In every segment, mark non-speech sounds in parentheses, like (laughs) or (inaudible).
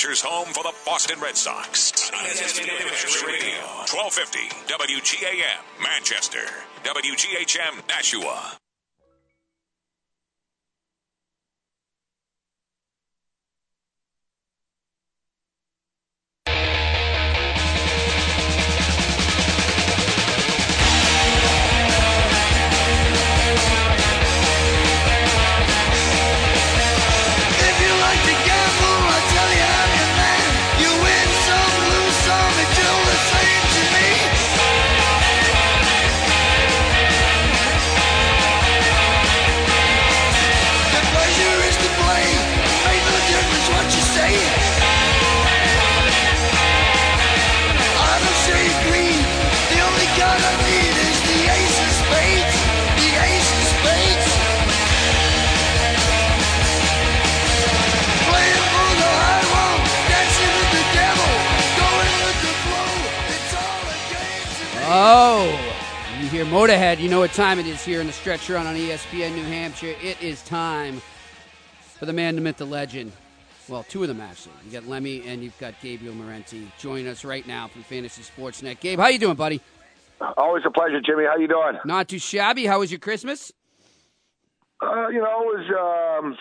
Hampshire's home for the Boston Red Sox. Radio, 1250 WGAM, Manchester, WGHM, Nashua. Motorhead, you know what time it is here in the stretch run on ESPN New Hampshire. It is time for the man, the myth, the legend. Well, two of them actually. You got Lemmy and you've got Gabriel Morency joining us right now from Fantasy Sportsnet. Gabe, how you doing, buddy? Always a pleasure, Jimmy. How you doing? Not too shabby. How was your Christmas? Uh, you know, it was um,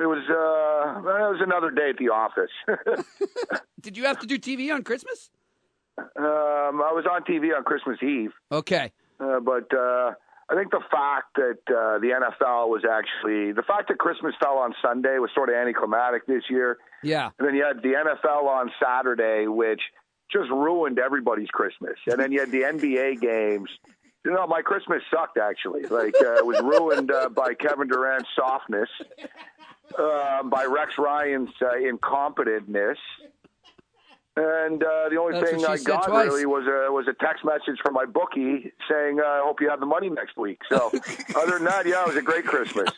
it was uh, it was another day at the office. (laughs) Did you have to do TV on Christmas? um, I was on TV on Christmas Eve, Okay. Uh, but uh, I think the fact that uh, the NFL was actually the fact that Christmas fell on Sunday was sort of anticlimactic this year, Yeah. and then you had the NFL on Saturday, which just ruined everybody's Christmas, and then you had the NBA games. You know, my Christmas sucked actually. Like uh, it was ruined uh, by Kevin Durant's softness, uh, by Rex Ryan's uh, incompetentness, and uh, the only That's thing I got twice. really was a was a text message from my bookie saying, uh, "I hope you have the money next week." So, (laughs) other than that, yeah, it was a great Christmas.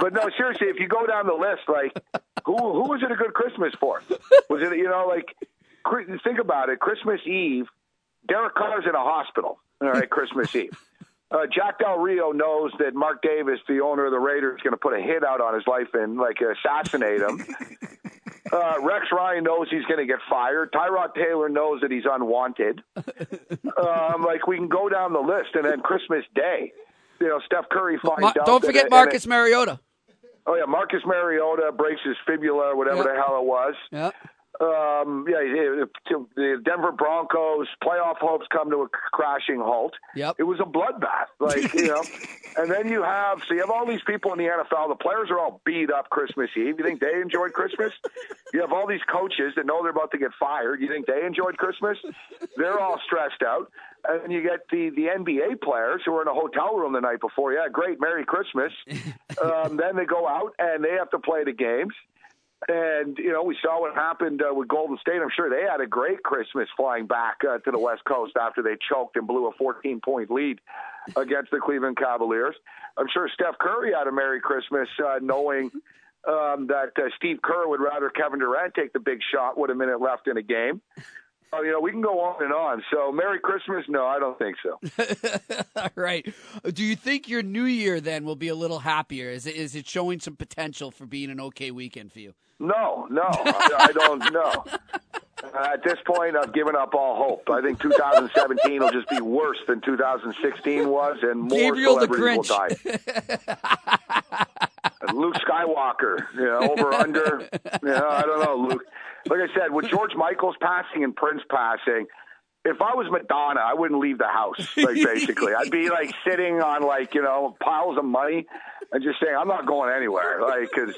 But no, seriously, if you go down the list, like who who was it a good Christmas for? Was it you know like think about it? Christmas Eve, Derek Carr's in a hospital. All right, Christmas Eve. Uh, Jack Del Rio knows that Mark Davis, the owner of the Raiders, is going to put a hit out on his life and like assassinate him. Uh, Rex Ryan knows he's going to get fired. Tyrod Taylor knows that he's unwanted. (laughs) Um, like we can go down the list, and then Christmas Day, you know, Steph Curry finds Ma- out. don't forget Marcus Mariota. Oh yeah, Marcus Mariota breaks his fibula or whatever Yep. the hell it was. Yeah. Um, yeah, the Denver Broncos playoff hopes come to a crashing halt. Yep. It was a bloodbath, like you know. (laughs) And then you have so you have all these people in the NFL. The players are all beat up Christmas Eve. You think they enjoyed Christmas? (laughs) You have all these coaches that know they're about to get fired. You think they enjoyed Christmas? They're all stressed out. And you get the the NBA players who are in a hotel room the night before. Yeah, great, Merry Christmas. (laughs) um, then they go out and they have to play the games. And you know, we saw what happened uh, with Golden State. I'm sure they had a great Christmas flying back uh, to the West Coast after they choked and blew a 14 point lead against the Cleveland Cavaliers. I'm sure Steph Curry had a Merry Christmas, uh, knowing um, that uh, Steve Kerr would rather Kevin Durant take the big shot with a minute left in a game. Oh, you know, we can go on and on. So, Merry Christmas? No, I don't think so. (laughs) All right. Do you think your new year then will be a little happier? Is it, is it showing some potential for being an okay weekend for you? No, no, I, I don't know. Uh, at this point, I've given up all hope. I think 2017 will just be worse than 2016 was, and more Gabriel the celebrities will die. (laughs) Luke Skywalker, you know, over under. You know, I don't know, Luke. Like I said, with (laughs) George Michael's passing and Prince passing, if I was Madonna, I wouldn't leave the house. Like basically, I'd be like (laughs) sitting on like you know piles of money and just saying I'm not going anywhere. Like because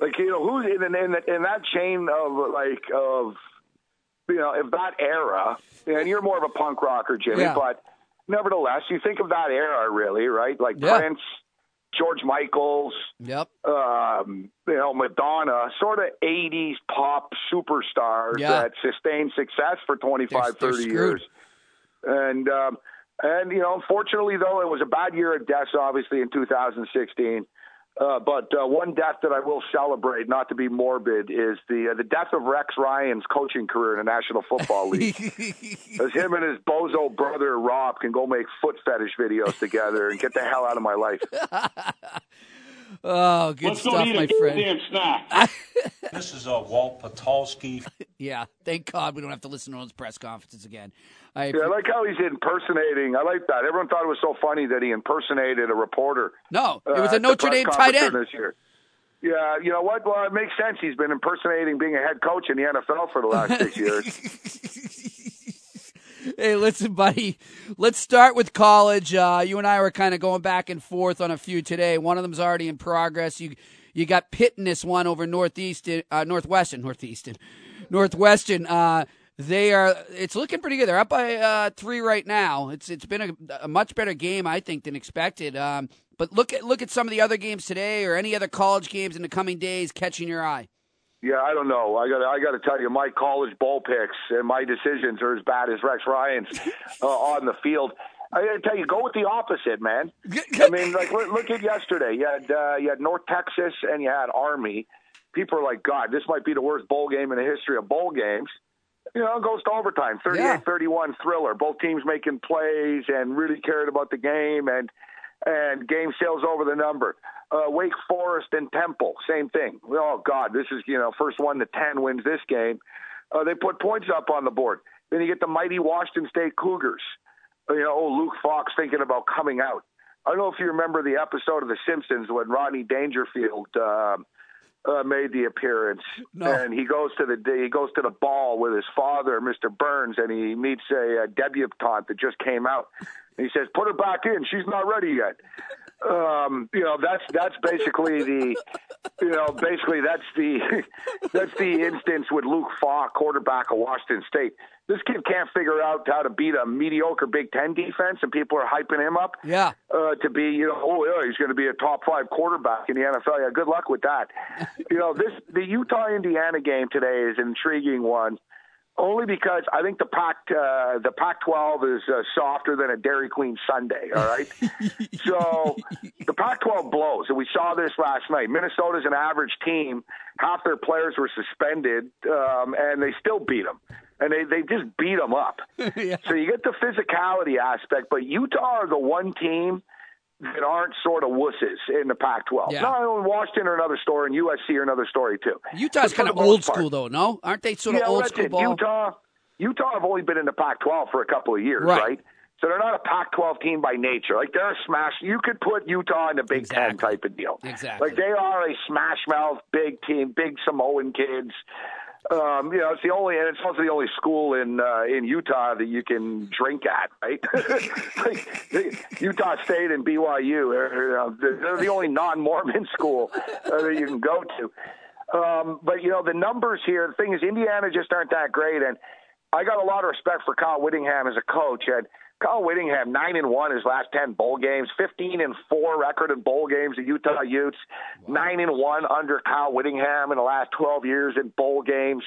like you know who's in in, in that chain of like of you know of that era, and you're more of a punk rocker, Jimmy, Yeah. but nevertheless, you think of that era really, right? Like Yeah. Prince, George Michael's Yep. um, you know, Madonna, sort of 80s pop superstars Yeah. that sustained success for 25, They're- they're 30 years. And, um, and, you know, unfortunately, though, it was a bad year of deaths, obviously, in 2016. Uh, but uh, one death that I will celebrate, not to be morbid, is the uh, the death of Rex Ryan's coaching career in the National Football League. (laughs) As him and his bozo brother Rob can go make foot fetish videos together and get the hell out of my life. (laughs) Oh, good Let's go stuff, eat my a friend. damn snack. (laughs) This is uh, Walt Patulski. (laughs) Yeah, thank God we don't have to listen to those press conferences again. I, Yeah, I like how he's impersonating. I like that. Everyone thought it was so funny that he impersonated a reporter. no, it uh, was a Notre Dame tight end. This year. Yeah, you know what? Well, it makes sense. He's been impersonating being a head coach in the NFL for the last six (laughs) years. Hey, listen, buddy. Let's start with college. Uh, you and I were kind of going back and forth on a few today. One of them's already in progress. You you got Pitt in this one over Northeastern, uh, Northwestern, Northeastern, Northwestern. Uh, they are. It's looking pretty good. They're up by uh, three right now. It's it's been a, a much better game, I think, than expected. Um, but look at look at some of the other games today, or any other college games in the coming days catching your eye. Yeah, I don't know. I got I got to tell you, my college bowl picks and my decisions are as bad as Rex Ryan's uh, (laughs) on the field. I got to tell you, go with the opposite, man. I mean, like look, look at yesterday. You had uh, you had North Texas and you had Army. People are like, God, this might be the worst bowl game in the history of bowl games. You know, it goes to overtime, 38-31 thriller. Both teams making plays and really cared about the game, and and game sales over the number. Uh, Wake Forest and Temple, same thing. Oh God, this is you know first one to ten wins this game. Uh, they put points up on the board. Then you get the mighty Washington State Cougars. You know, oh Luke Falk thinking about coming out. I don't know if you remember the episode of The Simpsons when Rodney Dangerfield uh, uh, made the appearance, No. and he goes to the he goes to the ball with his father, Mr. Burns, and he meets a, a debutante that just came out. And he says, "Put her back in. She's not ready yet." Um, you know, that's that's basically the, you know, basically that's the (laughs) that's the instance with Luke Falk, quarterback of Washington State. This kid can't figure out how to beat a mediocre Big Ten defense, and people are hyping him up Yeah. uh, to be, you know, oh yeah, he's going to be a top five quarterback in the NFL. Yeah, good luck with that. you know, this the Utah Indiana game today is an intriguing one, only because I think the Pac uh, the Pac-12 is uh, softer than a Dairy Queen sundae. All right, (laughs) so the Pac-12 blows, and we saw this last night. Minnesota's an average team; half their players were suspended, um, and they still beat them. And they, they just beat them up. (laughs) Yeah. So you get the physicality aspect, but Utah are the one team that aren't sort of wusses in the Pac-12. Yeah. No, Washington or another story, and USC or another story too. Utah's kind of old part- school, though. No, aren't they sort of old school ball? Utah, Utah have only been in the Pac-12 for a couple of years, Right. right? So they're not a Pac-12 team by nature. Like they're a smash. You could put Utah in the Big Ten type of deal. Exactly. Like they are a smash mouth big team, big Samoan kids. Um, you know, it's the only, and it's also the only school in uh, in Utah that you can drink at, right? (laughs) like, Utah State and BYU, they're they're the only non-Mormon (laughs) school uh, that you can go to. Um, but you know, the numbers here. The thing is, Indiana just aren't that great, and I got a lot of respect for Kyle Whittingham as a coach. And Kyle Whittingham, nine and one his last ten bowl games, fifteen and four record in bowl games. The Utah Utes, nine and one under Kyle Whittingham in the last twelve years in bowl games.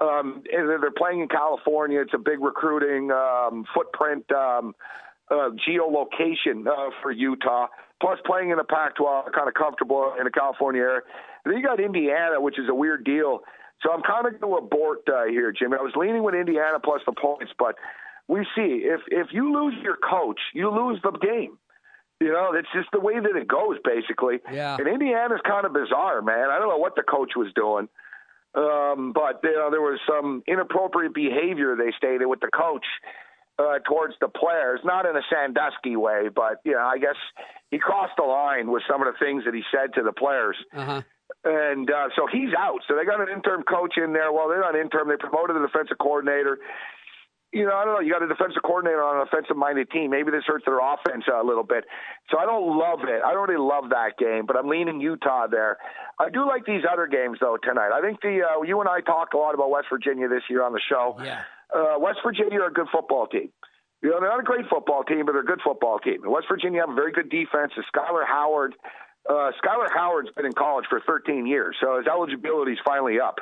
Um, and they're playing in California. It's a big recruiting um, footprint. Um, uh, geolocation uh, for Utah. Plus, playing in the Pac-12, kind of comfortable in the California area. Then you got Indiana, which is a weird deal. So I'm kind of going to abort uh, here, Jimmy. I was leaning with Indiana plus the points, but we see if if you lose your coach, you lose the game. You know, it's just the way that it goes, basically. Yeah. And Indiana's kind of bizarre, man. I don't know what the coach was doing. Um, but you know, there was some inappropriate behavior they stated with the coach uh, towards the players, not in a Sandusky way, but you know, I guess he crossed the line with some of the things that he said to the players. Uh-huh. And uh, so he's out. So they got an interim coach in there. Well, they're not interim. They promoted the defensive coordinator. You know, I don't know. You got a defensive coordinator on an offensive-minded team. Maybe this hurts their offense a little bit. So I don't love it. I don't really love that game, but I'm leaning Utah there. I do like these other games though tonight. I think the uh, you and I talked a lot about West Virginia this year on the show. Yeah. Uh, West Virginia are a good football team. You know, they're not a great football team, but they're a good football team. And West Virginia have a very good defense. And Skyler Howard, uh, Skyler Howard's been in college for 13 years, so his eligibility's finally up.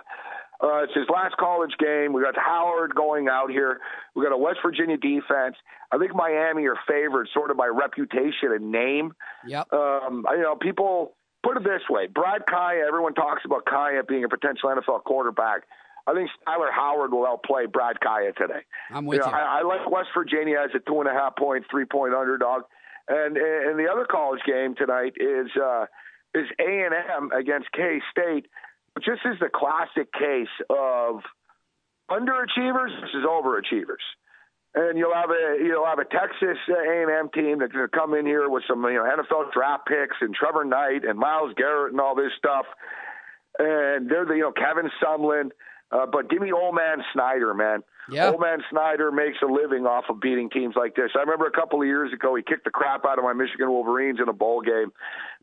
Uh, it's his last college game. We got Howard going out here. We got a West Virginia defense. I think Miami are favored sort of by reputation and name. Yep. Um, you know, people put it this way: Brad Kaaya. Everyone talks about Kaaya being a potential NFL quarterback. I think Skyler Howard will outplay Brad Kaaya today. I'm with know, you. I, I like West Virginia as a two and a half point, three point underdog. And and the other college game tonight is uh, is A and M against K State, this is the classic case of underachievers versus overachievers. And you'll have a you'll have a Texas A and M team that's going to come in here with some you know NFL draft picks and Trevor Knight and Myles Garrett and all this stuff, and they're the you know Kevin Sumlin. Uh, but give me old man Snyder, man. Yeah. Old man Snyder makes a living off of beating teams like this. I remember a couple of years ago, he kicked the crap out of my Michigan Wolverines in a bowl game.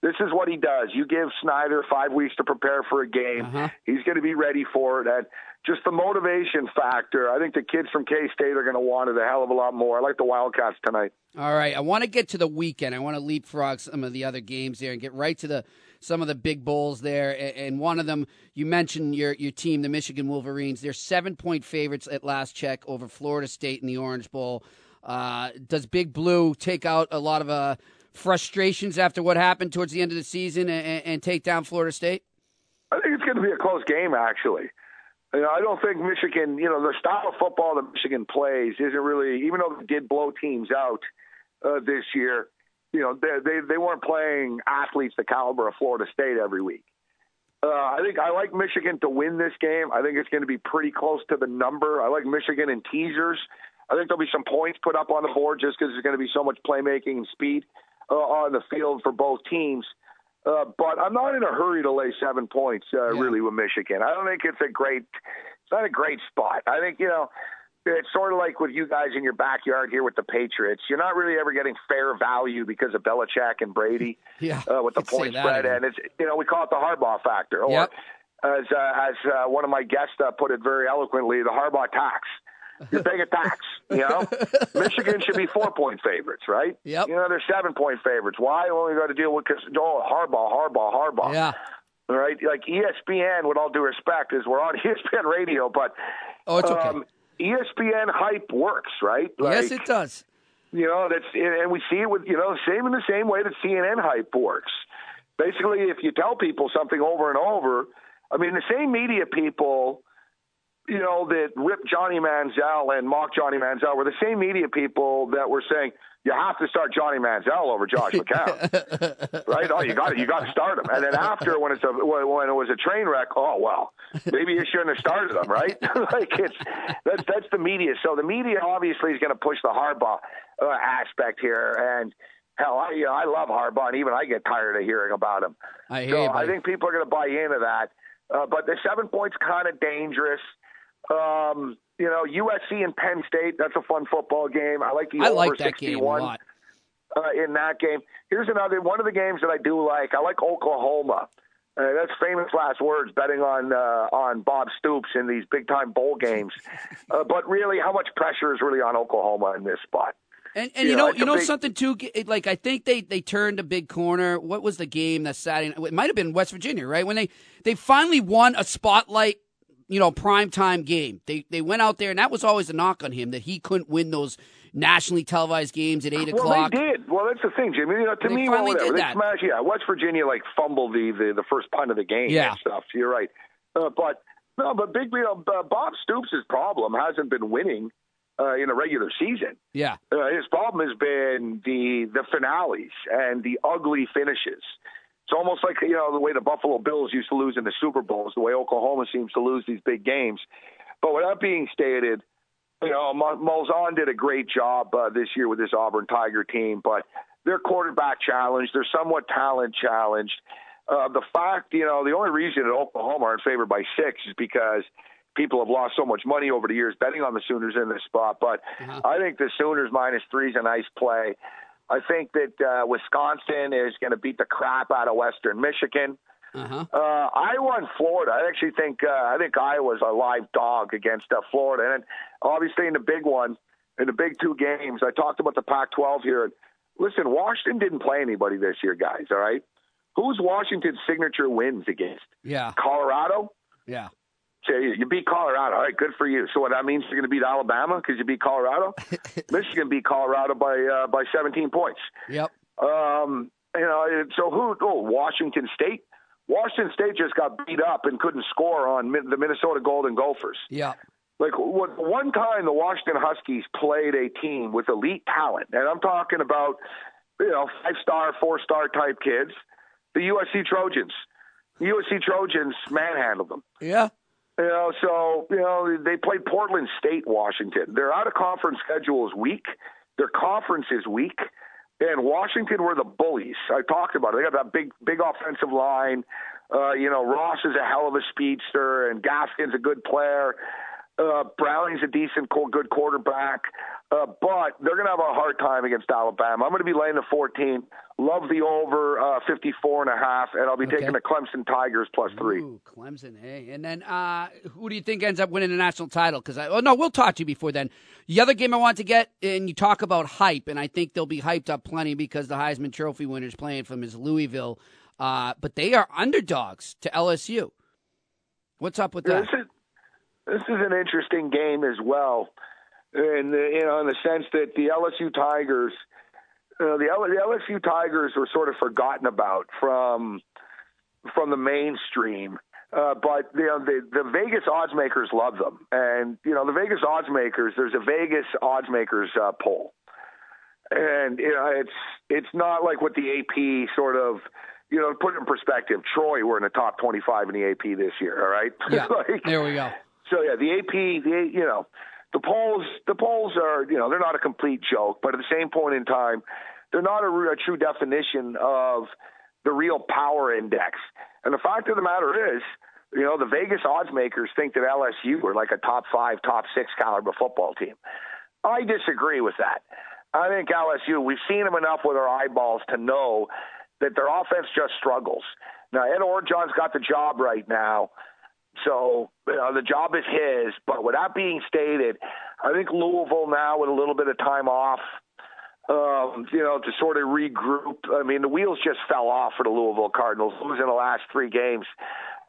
This is what he does. You give Snyder five weeks to prepare for a game. Uh-huh. He's going to be ready for it. And just the motivation factor, I think the kids from K State are going to want it a hell of a lot more. I like the Wildcats tonight. All right, I want to get to the weekend. I want to leapfrog some of the other games there and get right to the some of the big bowls there. And one of them, you mentioned your your team, the Michigan Wolverines. They're seven point favorites at last check over Florida State in the Orange Bowl. Uh, does Big Blue take out a lot of uh, frustrations after what happened towards the end of the season and, and take down Florida State? I think it's going to be a close game, actually. You know, I don't think Michigan, you know, the style of football that Michigan plays isn't really, even though they did blow teams out uh, this year, you know, they, they they weren't playing athletes the caliber of Florida State every week. Uh, I think I like Michigan to win this game. I think it's going to be pretty close to the number. I like Michigan in teasers. I think there'll be some points put up on the board just because there's going to be so much playmaking and speed uh, on the field for both teams. Uh, but I'm not in a hurry to lay seven points uh, Yeah. really with Michigan. I don't think it's a great, it's not a great spot. I think you know it's sort of like with you guys in your backyard here with the Patriots. You're not really ever getting fair value because of Belichick and Brady (laughs) Yeah, uh, with the you could say point spread, and it's you know we call it the Harbaugh factor, or Yep. as uh, as uh, one of my guests uh, put it very eloquently, the Harbaugh tax. You're paying a tax, you know. (laughs) Michigan should be four point favorites, right? Yep. You know they're seven point favorites. Why? Well, we got to deal with because oh Harbaugh, Harbaugh, Harbaugh. Yeah. All right, like ESPN. With all due respect, is we're on (laughs) ESPN radio, but Oh, it's okay. um, ESPN hype works, right? yes, it does. you know, that's and we see it with you know same in the same way that CNN hype works. Basically, if you tell people something over and over, I mean, the same media people, you know, that ripped Johnny Manziel and mocked Johnny Manziel were the same media people that were saying you have to start Johnny Manziel over Josh (laughs) McCown, right? Oh, you got it, you got to start him. And then after, when it's a when it was a train wreck, oh well, maybe you shouldn't have started him, right? (laughs) like it's that's that's the media. So the media obviously is going to push the Harbaugh uh, aspect here, and hell, I you know, I love Harbaugh, and even I get tired of hearing about him. I hear So you, I think people are going to buy into that. Uh, but the seven points kind of dangerous. Um, you know, USC and Penn State. That's a fun football game. I like the I over like that game a 61 lot. uh, in that game. Here's another one of the games that I do like. I like Oklahoma. Uh, that's famous last words betting on uh, on Bob Stoops in these big time bowl games. (laughs) Uh, but really, how much pressure is really on Oklahoma in this spot? And and You you know, know you know big- something too. Like I think they they turned a big corner. What was the game that Saturday? It might have been West Virginia, right? When they they finally won a spotlight, you know, prime time game. They they went out there, and that was always a knock on him that he couldn't win those nationally televised games at eight Well, o'clock. they did. Well, that's the thing, Jimmy. You know, to They me, well, finally whatever. did they that. smashed. Yeah, West Virginia like fumbled the the, the first punt of the game Yeah. and stuff. You're right. Uh, but no, but big, you know, Bob Stoops' problem hasn't been winning uh, in a regular season. Yeah, Uh, his problem has been the the finales and the ugly finishes. Almost like you know the way the Buffalo Bills used to lose in the Super Bowls, the way Oklahoma seems to lose these big games. But with that being stated, you know Malzahn did a great job uh, this year with this Auburn Tiger team, but they're quarterback challenged, they're somewhat talent challenged. Uh, the fact, you know, the only reason that Oklahoma are in favor by six is because people have lost so much money over the years betting on the Sooners in this spot. But Uh-huh. I think the Sooners minus three is a nice play. I think that uh, Wisconsin is going to beat the crap out of Western Michigan. uh huh. Uh, Iowa and Florida. I actually think uh, I think Iowa's a live dog against uh, Florida, and obviously in the big one, in the big two games. I talked about the Pac-12 here. Listen, Washington didn't play anybody this year, guys. All right, who's Washington's signature wins against? Yeah, Colorado. yeah. You beat Colorado. All right, good for you. So what that means you're going to beat Alabama because you beat Colorado. (laughs) Michigan beat Colorado by uh, by 17 points. Yep. Um, you know, so who? Oh, Washington State. Washington State just got beat up and couldn't score on the Minnesota Golden Gophers. Yeah. Like one time, the Washington Huskies played a team with elite talent, and I'm talking about you know five star, four star type kids. the USC Trojans. The USC Trojans manhandled them. Yeah. You know, so you know they played Portland State, Washington. Their out of conference schedule is weak. Their conference is weak, and Washington were the bullies. I talked about it. They got that big, big offensive line. Uh, you know, Ross is a hell of a speedster, and Gaskin's a good player. Uh, Browning's a decent, good quarterback, uh, but they're going to have a hard time against Alabama. I'm going to be laying the 14. Love the over uh, 54 and a half, and I'll be Okay. taking the Clemson Tigers plus three. Ooh, Clemson, hey. And then uh, who do you think ends up winning the national title? Because I, oh no, we'll talk to you before then. The other game I want to get, and you talk about hype, and I think they'll be hyped up plenty because the Heisman Trophy winner's playing from is Louisville, uh, but they are underdogs to LSU. What's up with that? This is this is an interesting game as well, in the, you know, in the sense that the LSU Tigers, uh, the, L- the LSU Tigers were sort of forgotten about from from the mainstream. Uh, but you know, the the Vegas odds makers love them, and you know the Vegas odds makers. There's a Vegas odds makers uh, poll, and you know it's it's not like what the AP sort of you know put it in perspective. Troy were in the top 25 in the AP this year. All right, Yeah, (laughs) Like, there we go. so yeah, the AP, the you know, the polls, the polls are you know they're not a complete joke, but at the same point in time, they're not a, a true definition of the real power index. And the fact of the matter is, you know, the Vegas odds makers think that LSU are like a top five, top six caliber football team. I disagree with that. I think LSU, we've seen them enough with our eyeballs to know that their offense just struggles. Now, Ed Orgeron's got the job right now. So you know, the job is his. But with that being stated, I think Louisville now with a little bit of time off, um, you know, to sort of regroup. I mean, the wheels just fell off for the Louisville Cardinals, losing the last three games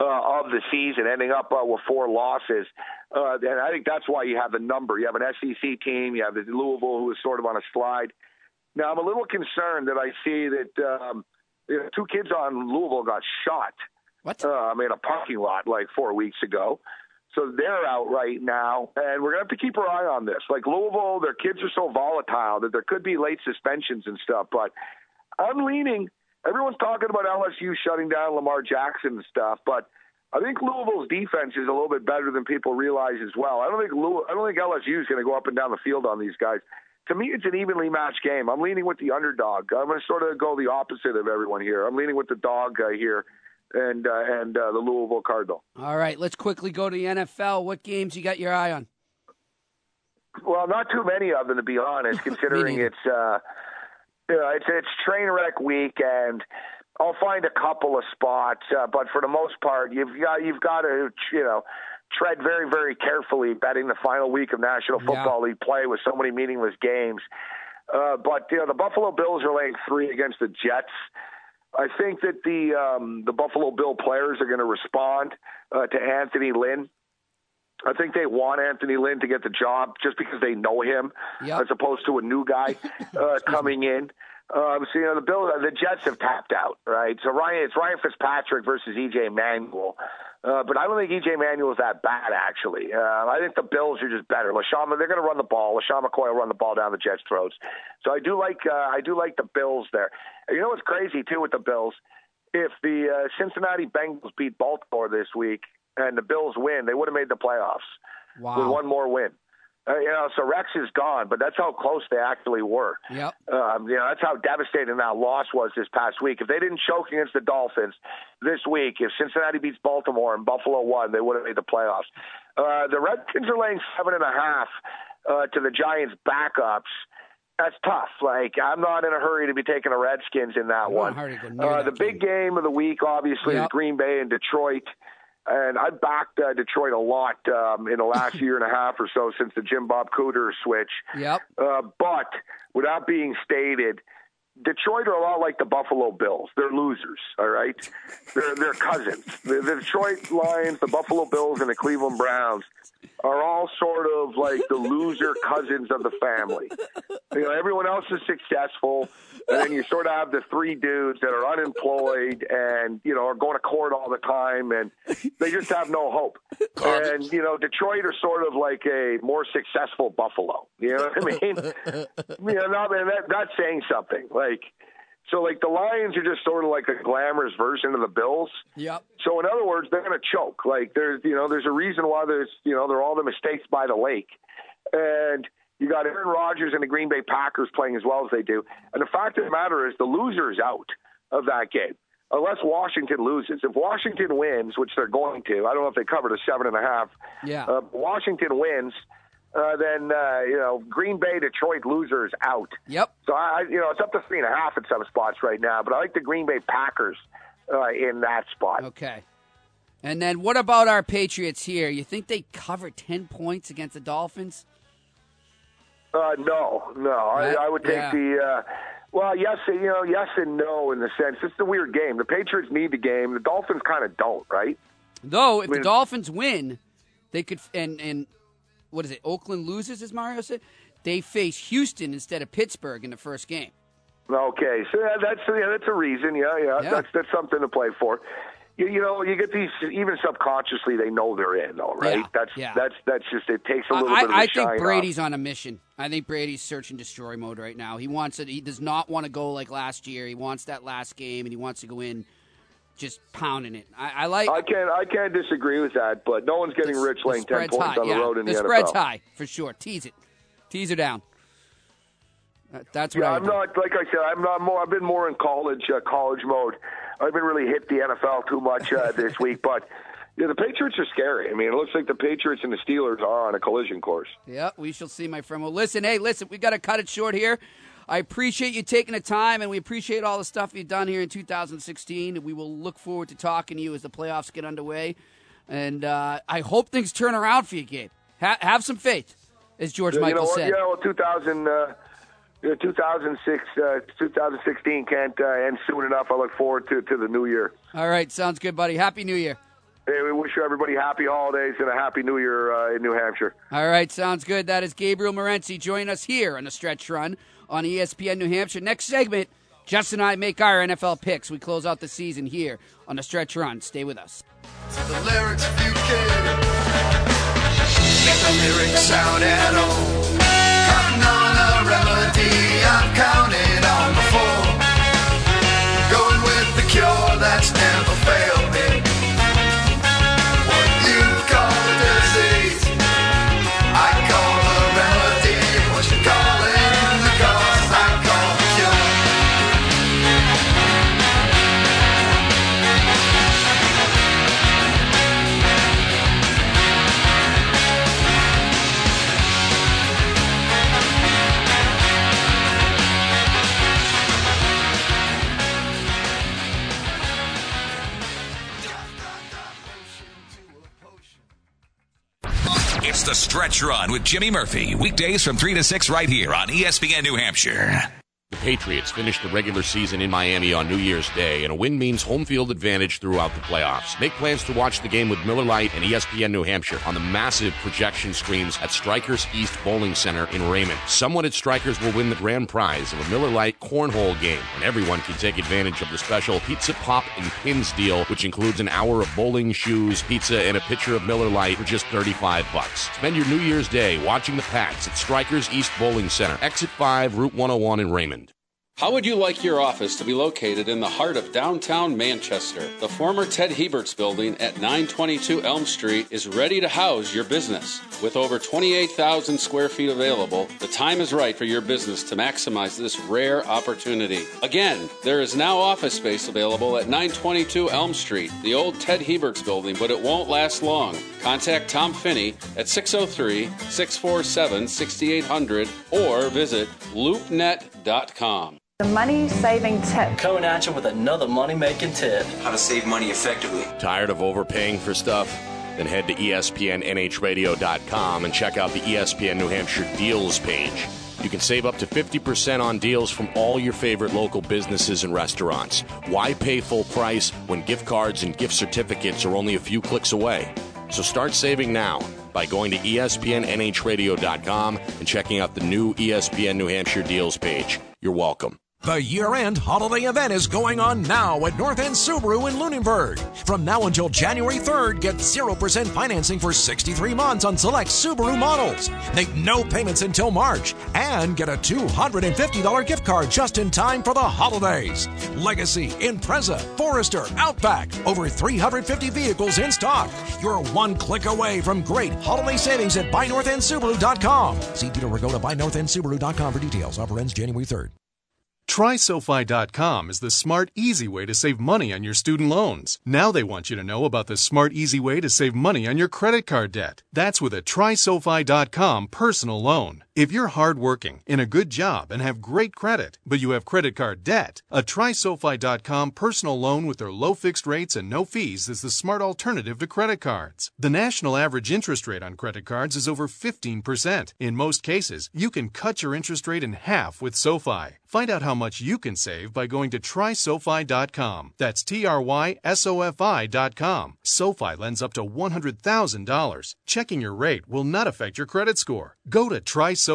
uh, of the season, ending up uh, with four losses. Uh, and I think that's why you have the number. You have an SEC team. You have the Louisville who is sort of on a slide. Now I'm a little concerned that I see that um, you know, two kids on Louisville got shot What? um, in a parking lot like four weeks ago. So they're out right now, and we're gonna have to keep our eye on this. Like Louisville, their kids are so volatile that there could be late suspensions and stuff. But I'm leaning. Everyone's talking about LSU shutting down Lamar Jackson and stuff, but I think Louisville's defense is a little bit better than people realize as well. I don't think Louis, I don't think LSU is going to go up and down the field on these guys. To me, it's an evenly matched game. I'm leaning with the underdog. I'm going to sort of go the opposite of everyone here. I'm leaning with the dog uh, here, and uh, and uh, the Louisville Cardinal. All right, let's quickly go to the NFL. What games you got your eye on? Well, not too many of them, to be honest, (laughs) considering it's uh, you know, it's it's train wreck week, and I'll find a couple of spots, uh, but for the most part, you've got you've got to you know tread very very carefully betting the final week of National Yeah. Football League play with so many meaningless games. Uh, but you know, the Buffalo Bills are laying three against the Jets. I think that the um, the Buffalo Bill players are going to respond uh, to Anthony Lynn. I think they want Anthony Lynn to get the job just because they know him, Yep. as opposed to a new guy (laughs) uh, coming in. Um, so you know the Bill, the Jets have tapped out, right? So Ryan, it's Ryan Fitzpatrick versus EJ Manuel, uh, but I don't think EJ Manuel is that bad actually. Uh, I think the Bills are just better. LeSean, they're going to run the ball. LeSean McCoy will run the ball down the Jets' throats. So I do like uh, I do like the Bills there. And you know what's crazy too with the Bills? If the uh, Cincinnati Bengals beat Baltimore this week and the Bills win, they would have made the playoffs with one more win. Uh, you know, so Rex is gone, but that's how close they actually were. Yep. Um, you know, that's how devastating that loss was this past week. If they didn't choke against the Dolphins this week, if Cincinnati beats Baltimore and Buffalo won, they would have made the playoffs. Uh, the Redskins are laying seven and a half uh, to the Giants' backups. That's tough. Like I'm not in a hurry to be taking the Redskins in that I'm not in one. a hurry to go near Uh, the big game of the week, obviously, is Green Bay and Detroit. And I backed uh, Detroit a lot um, in the last (laughs) year and a half or so since the Jim Bob Cooter switch. Yep. Uh, but without being stated, Detroit are a lot like the Buffalo Bills. They're losers, all right? They're, they're cousins. The, the Detroit Lions, the Buffalo Bills, and the Cleveland Browns are all sort of like the loser (laughs) cousins of the family. You know, everyone else is successful, and then you sort of have the three dudes that are unemployed and you know are going to court all the time, and they just have no hope. And you know, Detroit are sort of like a more successful Buffalo. You know what I mean? (laughs) you know, no, man, that, that's saying something. Like So like the Lions are just sort of like a glamorous version of the Bills. Yep. So in other words, they're going to choke. Like there's, you know, there's a reason why there's, you know, they're all the mistakes by the lake, and you got Aaron Rodgers and the Green Bay Packers playing as well as they do. And the fact of the matter is, the loser is out of that game unless Washington loses. If Washington wins, which they're going to, I don't know if they covered a seven and a half. Yeah. Uh, Washington wins. Uh, then uh, you know Green Bay Detroit losers out. Yep. So I, you know, it's up to three and a half in some spots right now, but I like the Green Bay Packers uh, in that spot. Okay. And then what about our Patriots here? You think they cover 10 points against the Dolphins? Uh, no, no? I, I would take Yeah. the. Uh, well, yes, you know, yes and no in the sense. It's a weird game. The Patriots need the game. The Dolphins kind of don't, right? Though, if the Dolphins win, they could, and, and what is it, Oakland loses, as Mario said? They face Houston instead of Pittsburgh in the first game. Okay, so yeah, that's yeah, that's a reason. Yeah, yeah, Yeah. that's that's something to play for. You, you know, you get these even subconsciously they know they're in, though, right? Yeah, That's yeah. that's that's just it takes a little I, bit I shine think off. Brady's on a mission. I think Brady's search and destroy mode right now. He wants it. He does not want to go like last year. He wants that last game, and he wants to go in just pounding it. I, I like. I can't I can't disagree with that, but no one's getting the- rich the laying ten points high, on the yeah. road in the, the NFL. spread's high for sure. Tease it, tease her down. That- That's what Yeah, I I'm not like I said. I'm not more. I've been more in college uh, college mode. I haven't really hit the NFL too much uh, (laughs) this week, but yeah, the Patriots are scary. I mean, it looks like the Patriots and the Steelers are on a collision course. Yeah, we shall see, my friend. Well, listen, hey, listen, we got to cut it short here. I appreciate you taking the time, and we appreciate all the stuff you've done here in 2016. And we will look forward to talking to you as the playoffs get underway. And uh, I hope things turn around for you, Gabe. Ha- have some faith, as George you Michael know said. Yeah, well, 2000, uh, 2006, uh, 2016 can't uh, end soon enough. I look forward to to the new year. All right, sounds good, buddy. Happy New Year. Hey, we wish everybody happy holidays and a happy new year uh, in New Hampshire. All right, sounds good. That is Gabriel Morency joining us here on the stretch run on ESPN New Hampshire. Next segment, Justin and I make our NFL picks. We close out the season here on the stretch run. Stay with us. Make the lyrics sound at all. Run with Jimmy Murphy. Weekdays from 3 to 6 right here on ESPN New Hampshire. Patriots finished the regular season in Miami on New Year's Day, and a win means home field advantage throughout the playoffs. Make plans to watch the game with Miller Lite and ESPN New Hampshire on the massive projection screens at Strikers East Bowling Center in Raymond. Someone at Strikers will win the grand prize of a Miller Lite cornhole game, and everyone can take advantage of the special Pizza Pop and Pins deal, which includes an hour of bowling shoes, pizza, and a pitcher of Miller Lite for just 35 bucks. Spend your New Year's Day watching the Pats at Strikers East Bowling Center, Exit 5, Route 101 in Raymond. How would you like your office to be located in the heart of downtown Manchester? The former Ted Herbert's building at 922 Elm Street is ready to house your business. With over 28,000 square feet available, the time is right for your business to maximize this rare opportunity. Again, there is now office space available at 922 Elm Street, the old Ted Herbert's building, but it won't last long. Contact Tom Finney at 603 647 6800 or visit loopnet.com. The money saving tip. Coming at you with another money making tip. How to save money effectively. Tired of overpaying for stuff? Then head to ESPNNHradio.com and check out the ESPN New Hampshire deals page. You can save up to 50% on deals from all your favorite local businesses and restaurants. Why pay full price when gift cards and gift certificates are only a few clicks away? So start saving now by going to ESPNNHradio.com and checking out the new ESPN New Hampshire deals page. You're welcome. The year end holiday event is going on now at North End Subaru in Lunenburg. From now until January 3rd, get 0% financing for 63 months on select Subaru models. Make no payments until March and get a $250 gift card just in time for the holidays. Legacy, Impreza, Forester, Outback, over 350 vehicles in stock. You're one click away from great holiday savings at buynorthendsubaru.com. See dealer or to buynorthendsubaru.com for details. Offer ends January 3rd. TrySofi.com is the smart, easy way to save money on your student loans. Now they want you to know about the smart, easy way to save money on your credit card debt. That's with a TrySofi.com personal loan. If you're hardworking, in a good job, and have great credit, but you have credit card debt, a TrySofi.com personal loan with their low fixed rates and no fees is the smart alternative to credit cards. The national average interest rate on credit cards is over 15%. In most cases, you can cut your interest rate in half with SoFi. Find out how much you can save by going to trysofi.com. That's T R Y S O F I.com. SoFi lends up to $100,000. Checking your rate will not affect your credit score. Go to trysofi.com.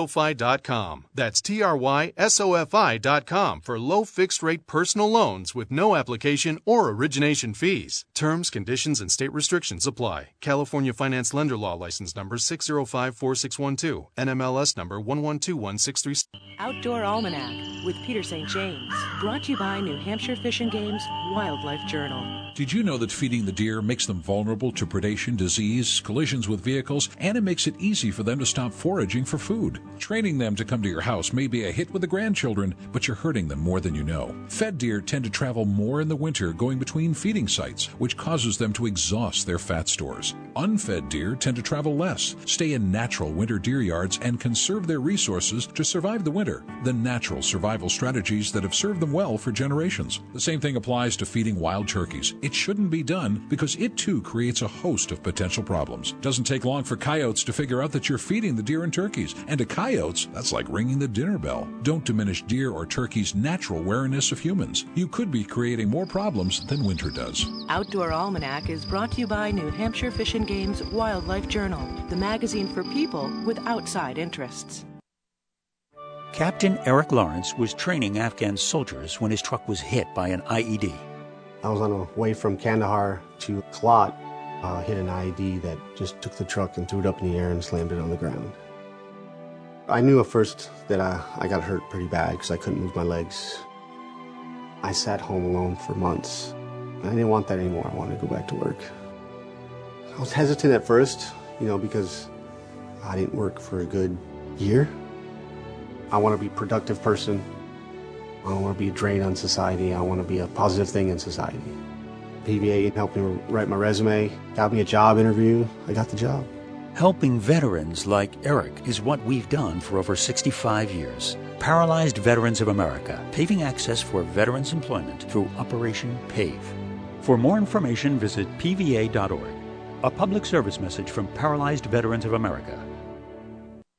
That's T R Y S O F I.com for low fixed rate personal loans with no application or origination fees. Terms, conditions, and state restrictions apply. California Finance Lender Law License Number 6054612, NMLS Number 112163. Outdoor Almanac with Peter St. James. Brought to you by New Hampshire Fish and Game's Wildlife Journal. Did you know that feeding the deer makes them vulnerable to predation, disease, collisions with vehicles, and it makes it easy for them to stop foraging for food? Training them to come to your house may be a hit with the grandchildren, but you're hurting them more than you know. Fed deer tend to travel more in the winter going between feeding sites, which causes them to exhaust their fat stores. Unfed deer tend to travel less, stay in natural winter deer yards, and conserve their resources to survive the winter. The natural survival strategies that have served them well for generations. The same thing applies to feeding wild turkeys. It shouldn't be done because it too creates a host of potential problems. Doesn't take long for coyotes to figure out that you're feeding the deer and turkeys. And to coyotes, that's like ringing the dinner bell. Don't diminish deer or turkeys' natural wariness of humans. You could be creating more problems than winter does. Outdoor Almanac is brought to you by New Hampshire Fish and Game's Wildlife Journal, the magazine for people with outside interests. Captain Eric Lawrence was training Afghan soldiers when his truck was hit by an IED. I was on the way from Kandahar to Kalat, uh, hit an IED that just took the truck and threw it up in the air and slammed it on the ground. I knew at first that I, I got hurt pretty bad because I couldn't move my legs. I sat home alone for months. I didn't want that anymore. I wanted to go back to work. I was hesitant at first, you know, because I didn't work for a good year. I want to be a productive person. I don't want to be a drain on society. I want to be a positive thing in society. PVA helped me write my resume, got me a job interview. I got the job. Helping veterans like Eric is what we've done for over 65 years. Paralyzed Veterans of America, paving access for veterans employment through Operation PAVE. For more information, visit pva.org. A public service message from Paralyzed Veterans of America.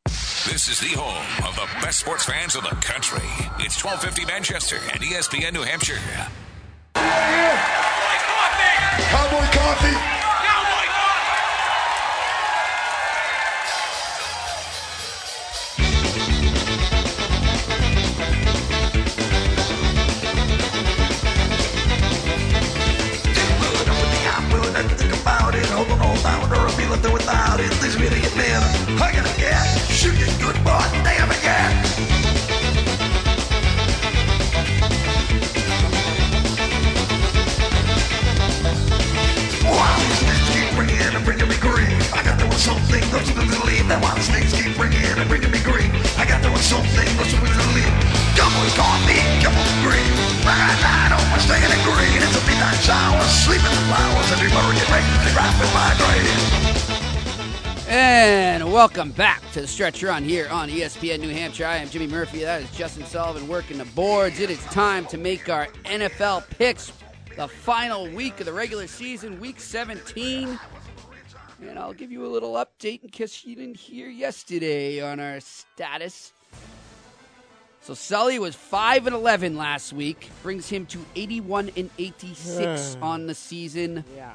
This is the home of the best sports fans in the country. It's 1250 Manchester and ESPN New Hampshire. Cowboy coffee. I to the stretch run here on ESPN New Hampshire. I am Jimmy Murphy. That is Justin Sullivan working the boards. It is time to make our NFL picks. The final week of the regular season, week 17. And I'll give you a little update in case you didn't hear yesterday on our status. So Sully was 5 and 11 last week, brings him to 81 and 86 hmm. on the season. Yeah.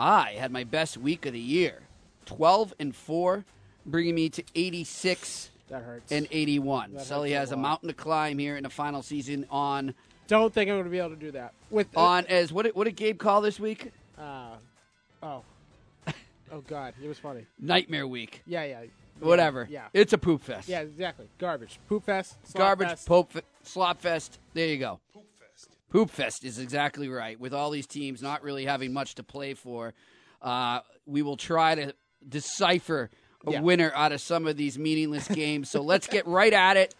I had my best week of the year. 12 and 4, bringing me to 86 That hurts. and 81. That Sully hurts has a lot. mountain to climb here in the final season on Don't think I'm going to be able to do that. With on as what did, what did Gabe call this week? Uh, oh. (laughs) oh, God. It was funny. Nightmare week. Yeah, yeah. Whatever. Yeah. It's a poop fest. Yeah, exactly. Garbage. Poop fest. slop Garbage, fest. pope, fe- slop fest. There you go. Poop fest. Poop fest is exactly right. With all these teams not really having much to play for, uh, we will try to decipher a Yeah. winner out of some of these meaningless (laughs) games. So let's get right at it.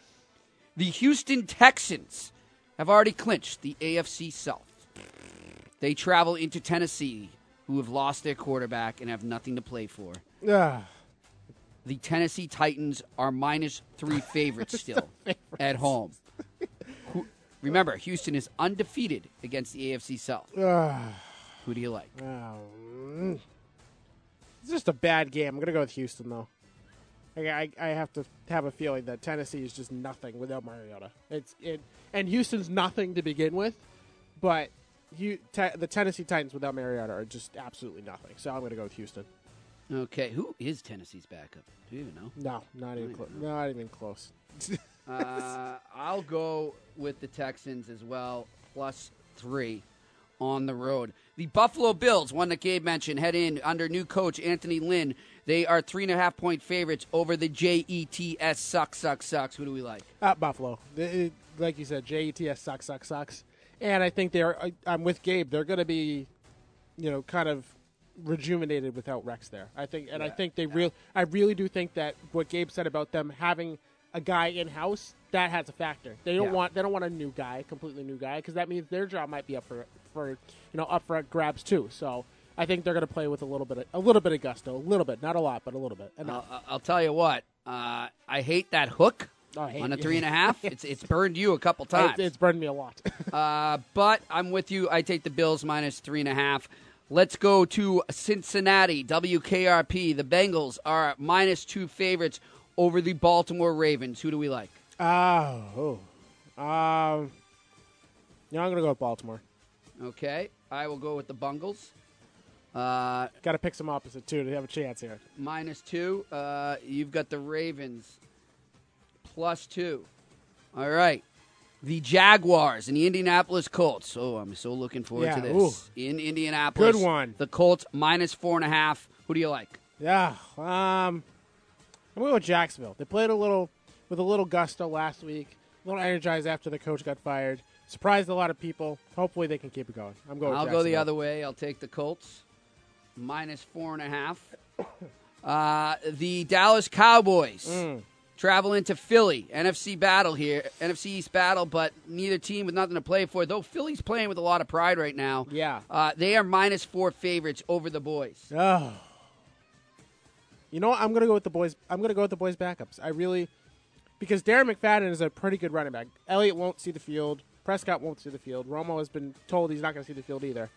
The Houston Texans have already clinched the AFC South. They travel into Tennessee, who have lost their quarterback and have nothing to play for. Ah. The Tennessee Titans are minus three (laughs) favorites still at home. Who, remember, Houston is undefeated against the AFC South. Who do you like? Oh, mm. It's just a bad game. I'm going to go with Houston, though. I, I, I have to have a feeling that Tennessee is just nothing without Mariota. It's it, and Houston's nothing to begin with, but you, te- the Tennessee Titans without Mariota are just absolutely nothing. So I'm going to go with Houston. Okay, who is Tennessee's backup? Do you even know? No, not even close. Not even close. Uh, I'll go with the Texans as well, plus three on the road. The Buffalo Bills, one that Gabe mentioned, head in under new coach Anthony Lynn. They are three and a half point favorites over the JETS sucks, sucks, sucks. Who do we like? Buffalo, it- like you said, JETS sucks, sucks, sucks. And I think they're. I- I'm with Gabe. They're going to be, you know, kind of rejuvenated without Rex there. I think, and I think they real. I really do think that what Gabe said about them having a guy in house that has a factor. They don't Yeah. want. They don't want a new guy, completely new guy, because that means their job might be up for for you know up for grabs too. So. I think they're going to play with a little bit, of, a little bit of gusto, a little bit, not a lot, but a little bit. Enough. I'll, I'll tell you what. Uh, I hate that hook Oh, hate on a three and a half. It's it's burned you a couple (laughs) times. It's, burned me a lot. (laughs) Uh, but I'm with you. I take the Bills minus three and a half. Let's go to Cincinnati, WKRP. The Bengals are minus two favorites over the Baltimore Ravens. Who do we like? Oh, oh. Um, you know, I'm going to go with Baltimore. Okay, I will go with the Bungles. Uh, Got to pick some opposite, too, to have a chance here. minus two. Uh, you've got the Ravens plus two. All right. The Jaguars and the Indianapolis Colts. Oh, I'm so looking forward Yeah, to this. In Indianapolis. Good one. The Colts minus four and a half. Who do you like? Yeah. Um, I'm going with Jacksonville. They played a little with a little gusto last week, a little energized after the coach got fired. Surprised a lot of people. Hopefully, they can keep it going. I'm going I'll go the other way. I'll take the Colts minus four and a half. Uh, the Dallas Cowboys Mm. travel into Philly. NFC battle here, NFC East battle, but neither team with nothing to play for. Though Philly's playing with a lot of pride right now. Yeah. Uh, they are minus four favorites over the boys. Oh. You know what? I'm gonna go with the boys. I'm gonna go with the boys' backups. I really because Darren McFadden is a pretty good running back. Elliott won't see the field. Prescott won't see the field. Romo has been told he's not going to see the field either.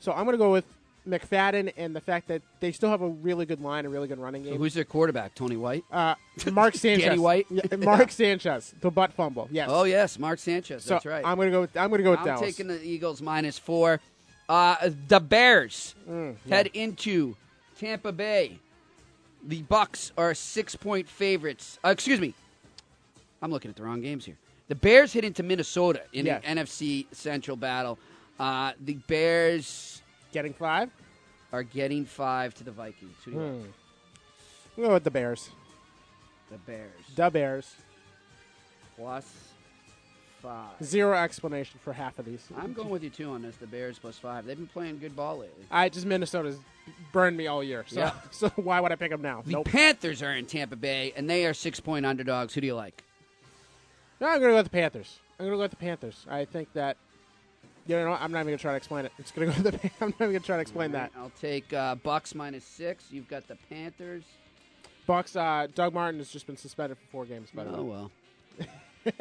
So I'm going to go with McFadden and the fact that they still have a really good line, a really good running So game. who's their quarterback? Tony White. Uh, Mark (laughs) Sanchez. Danny White. Yeah, Mark Sanchez, the butt fumble. Yes. Oh yes, Mark Sanchez. So That's right. I'm going to go. With, I'm going to go with I'm Dallas. taking the Eagles minus four. Uh, the Bears Mm, head into Tampa Bay. The Bucks are six point favorites. Uh, excuse me, I'm looking at the wrong games here. The Bears hit into Minnesota in Yes. an NFC Central battle. Uh, the Bears getting five are getting five to the Vikings. Who do you like? Hmm. I'm going with the Bears. The Bears The Bears. plus five. Zero explanation for half of these. I'm going with you too on this. The Bears plus five. They've been playing good ball lately. I just Minnesota's burned me all year. So, Yeah. (laughs) so why would I pick them now? The Nope. Panthers are in Tampa Bay, and they are six point underdogs. Who do you like? No, I'm going to go with the Panthers. I'm going to go with the Panthers. I think that. You know. I'm not even going to try to explain it. It's going to go with the. (laughs) I'm not even going to try to explain that. I'll take uh, Bucks minus six. You've got the Panthers. Bucks. Uh, Doug Martin has just been suspended for four games. By the Oh way, well. (laughs)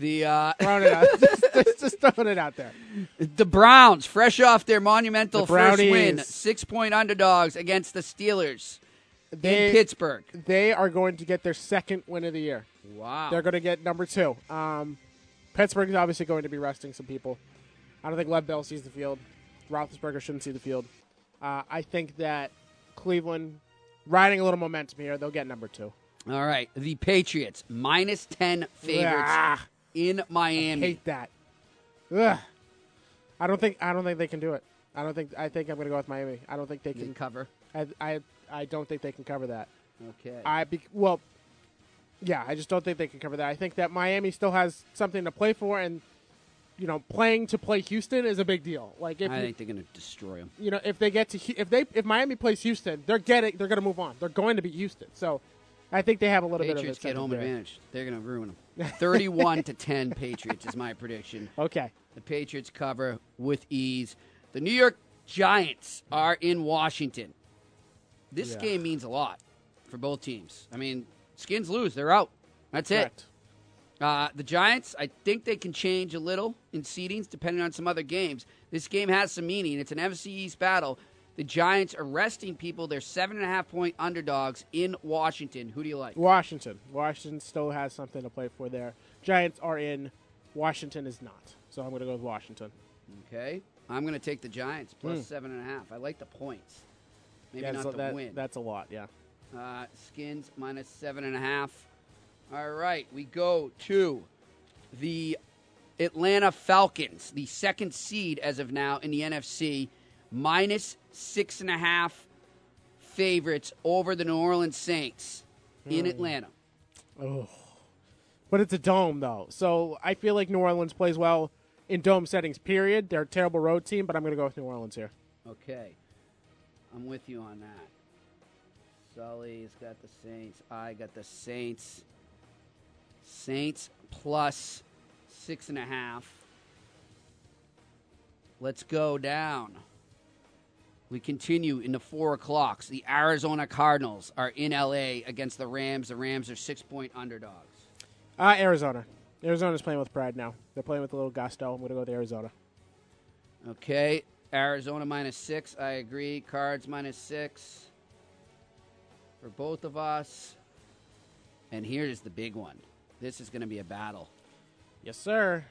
the uh, throwing it out, (laughs) just, just, just throwing it out there. the Browns, fresh off their monumental The first win, six point underdogs against the Steelers They, in Pittsburgh. They are going to get their second win of the year. Wow. They're going to get number two. Um, Pittsburgh is obviously going to be resting some people. I don't think Lev Bell sees the field. Roethlisberger shouldn't see the field. Uh, I think that Cleveland, riding a little momentum here, they'll get number two. All right, the Patriots minus ten favorites Ah. in Miami. I hate that. Ugh. I don't think I don't think they can do it. I don't think I think I'm going to go with Miami. I don't think they They can cover. I I I don't think they can cover that. Okay. I be, well, yeah, I just don't think they can cover that. I think that Miami still has something to play for, and you know, playing to play Houston is a big deal. Like if I you, think they're going to destroy them. you know if they get to if they if Miami plays Houston, they're getting they're going to move on. They're going to beat Houston. So I think they have a little Patriots bit of get home there. advantage. They're going to ruin them. (laughs) Thirty-one to ten, Patriots is my prediction. Okay. The Patriots cover with ease. The New York Giants are in Washington. This Yeah. game means a lot for both teams. I mean, Skins lose, they're out. That's Correct. it. Uh, the Giants, I think they can change a little in seedings depending on some other games. This game has some meaning. It's an NFC East battle. The Giants are resting people. They're seven and a half point underdogs in Washington. Who do you like? Washington. Washington still has something to play for there. Giants are in. Washington is not. So I'm going to go with Washington. Okay. I'm going to take the Giants plus Hmm. seven and a half. I like the points. Maybe Yeah, not so the that- win. That's a lot. Yeah. Uh, skins minus seven and a half. All right, we go to the Atlanta Falcons, the second seed as of now in the NFC, minus six and a half favorites over the New Orleans Saints in Hmm. Atlanta. Oh. But it's a dome, though. So I feel like New Orleans plays well in dome settings, period. They're a terrible road team, but I'm going to go with New Orleans here. Okay, I'm with you on that. Sully's got the Saints. I got the Saints. Saints plus six and a half. Let's go down. We continue in the four o'clocks. The Arizona Cardinals are in LA against the Rams. The Rams are six point underdogs. Uh, Arizona. Arizona's playing with pride now. They're playing with a little gusto. I'm going to go with Arizona. Okay, Arizona minus six. I agree. Cards minus six for both of us. And here's the big one. This is going to be a battle. Yes, sir.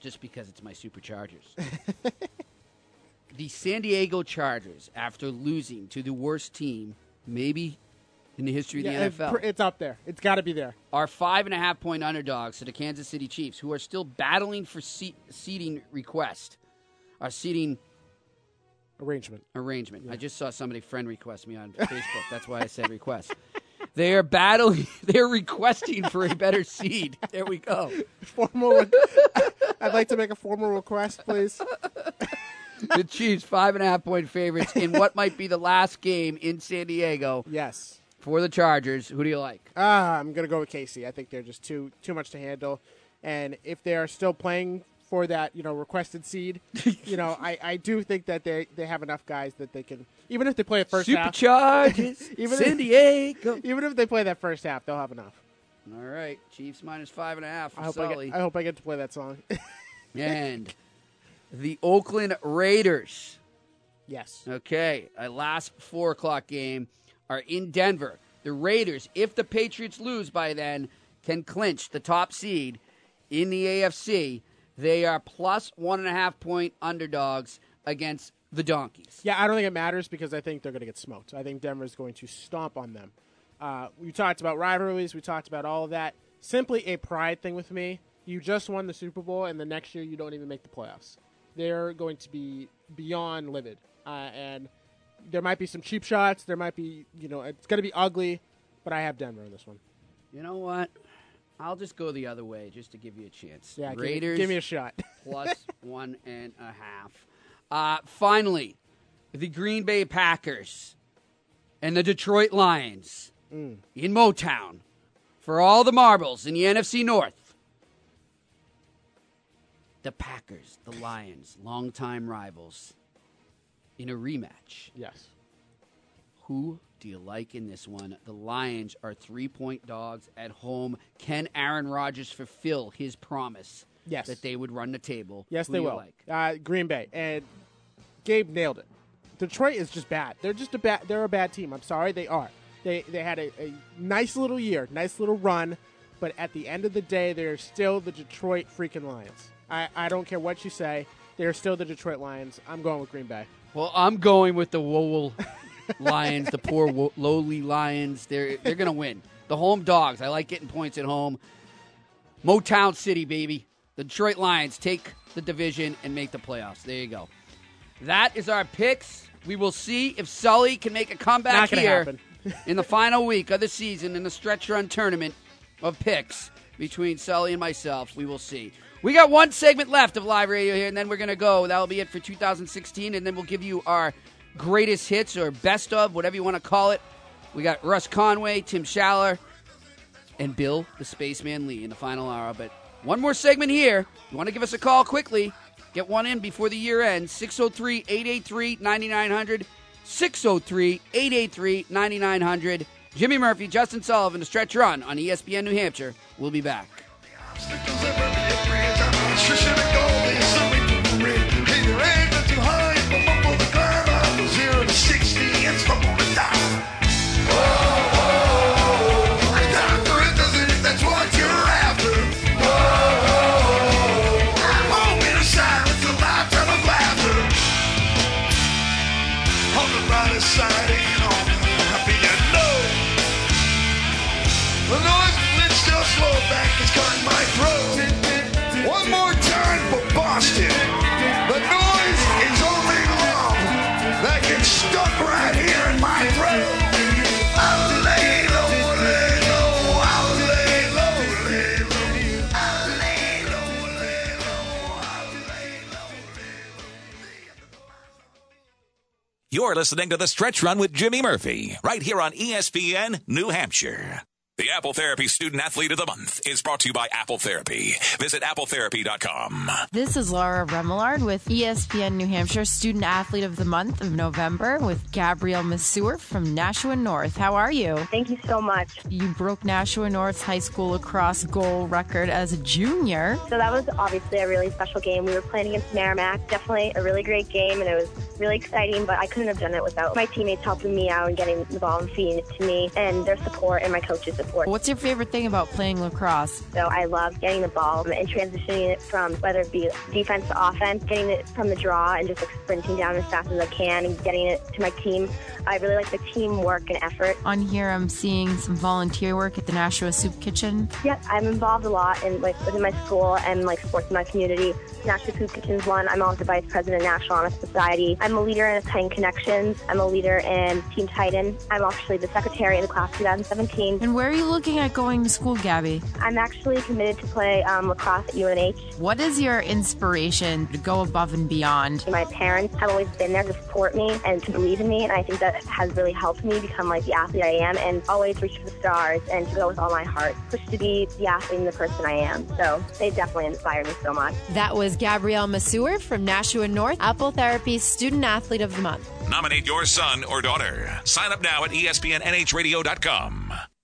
Just because it's my Superchargers. (laughs) the San Diego Chargers, after losing to the worst team, maybe in the history of Yeah, the it's NFL, pr- it's up there. It's got to be there. are five and a half point underdogs to the Kansas City Chiefs, who are still battling for seat, seating request, are seating arrangement. Arrangement. I just saw somebody friend request me on (laughs) Facebook. That's why I said request. They are battling. (laughs) They're requesting for a better seed. There we go. Formal. re- (laughs) I'd like to make a formal request, please. The Chiefs five and a half point favorites in what might be the last game in San Diego. Yes. For the Chargers, who do you like? Ah, I'm gonna go with Casey. I think they're just too too much to handle, and if they are still playing for that, you know, requested seed, you know, I, I do think that they they have enough guys that they can even if they play a first half, Superchargers, (laughs) even San if, Diego. even if they play that first half, they'll have enough. All right, Chiefs minus five and a half for I hope I, get, I hope I get to play that song. (laughs) and the Oakland Raiders. yes. Okay, a last four o'clock game are in Denver. The Raiders, if the Patriots lose by then, can clinch the top seed in the AFC. They are plus one and a half point underdogs against the Donkeys. Yeah, I don't think it matters because I think they're going to get smoked. I think Denver's going to stomp on them. Uh, we talked about rivalries. We talked about all of that. Simply a pride thing with me. You just won the Super Bowl, and the next year you don't even make the playoffs. They're going to be beyond livid, uh, and there might be some cheap shots. There might be, you know, it's going to be ugly, but I have Denver in this one. You know what? I'll just go the other way just to give you a chance. Yeah, give me- Raiders. give me a shot. (laughs) plus one and a half. Uh, finally, the Green Bay Packers and the Detroit Lions Mm. in Motown for all the marbles in the NFC North. The Packers, the Lions, longtime rivals, in a rematch. Yes. Who do you like in this one? The Lions are three point dogs at home. Can Aaron Rodgers fulfill his promise Yes. that they would run the table? Yes, Who they will. Like? Uh, Green Bay and Gabe nailed it. Detroit is just bad. They're just a bad. They're a bad team. I'm sorry, they are. They they had a, a nice little year, nice little run, but at the end of the day, they're still the Detroit freaking Lions. I, I don't care what you say. They're still the Detroit Lions. I'm going with Green Bay. Well, I'm going with the Wool Lions, the poor wo- lowly Lions. They're they're gonna win. The home dogs. I like getting points at home. Motown City, baby. The Detroit Lions take the division and make the playoffs. There you go. That is our picks. We will see if Sully can make a comeback Not gonna here happen. in the final week of the season in the stretch run tournament of picks between Sully and myself. We will see. We got one segment left of live radio here, and then we're going to go. That will be it for 2016, and then we'll give you our greatest hits or best of, whatever you want to call it. We got Russ Conway, Tim Schaller, and Bill the Spaceman Lee in the final hour. But one more segment here. You want to give us a call quickly? Get one in before the year ends. 603 883 9900. 603 883 9900. Jimmy Murphy, Justin Sullivan, the stretch run on ESPN New Hampshire. We'll be back. You're listening to The Stretch Run with Jimmy Murphy, right here on ESPN New Hampshire. The Apple Therapy Student Athlete of the Month is brought to you by Apple Therapy. Visit appletherapy.com. This is Laura Remillard with ESPN New Hampshire Student Athlete of the Month of November with Gabrielle Masur from Nashua North. How are you? Thank you so much. You broke Nashua North's high school lacrosse goal record as a junior. So that was obviously a really special game. We were playing against Merrimack. Definitely a really great game, and it was really exciting, but I couldn't have done it without my teammates helping me out and getting the ball and feeding it to me, and their support and my coach's support. What's your favorite thing about playing lacrosse? So I love getting the ball and transitioning it from whether it be defense to offense, getting it from the draw and just like sprinting down as fast as I can and getting it to my team. I really like the teamwork and effort. On here, I'm seeing some volunteer work at the Nashua Soup Kitchen. Yep, I'm involved a lot in like within my school and like sports in my community. Nashua Soup Kitchen's one. I'm also vice president of National Honor Society. I'm a leader in Titan Connections. I'm a leader in Team Titan. I'm actually the secretary of the class 2017. And where are you looking at going to school, Gabby? I'm actually committed to play um, lacrosse at UNH. What is your inspiration to go above and beyond? My parents have always been there to support me and to believe in me, and I think that has really helped me become like the athlete I am and always reach for the stars and to go with all my heart, push to be the athlete and the person I am. So they definitely inspire me so much. That was Gabrielle Masur from Nashua North, Apple Therapy Student Athlete of the Month. Nominate your son or daughter. Sign up now at ESPNNHradio.com.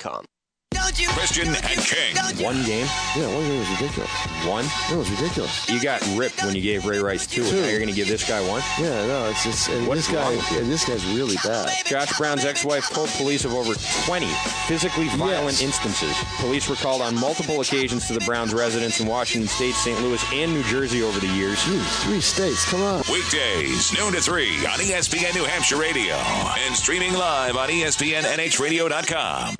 Christian and King. One game? Yeah, one game was ridiculous. One? It was ridiculous. You got ripped when you gave Ray Rice two. Two. Now you're going to give this guy one? Yeah, no, it's just and What's this guy. wrong with you? Yeah, this guy's really bad. Josh Brown's ex-wife told police of over 20 physically violent Yes. instances. Police were called on multiple occasions to the Browns' residence in Washington State, St. Louis, and New Jersey over the years. three states, come on. Weekdays, noon to 3 on ESPN New Hampshire Radio and streaming live on ESPNNHradio.com.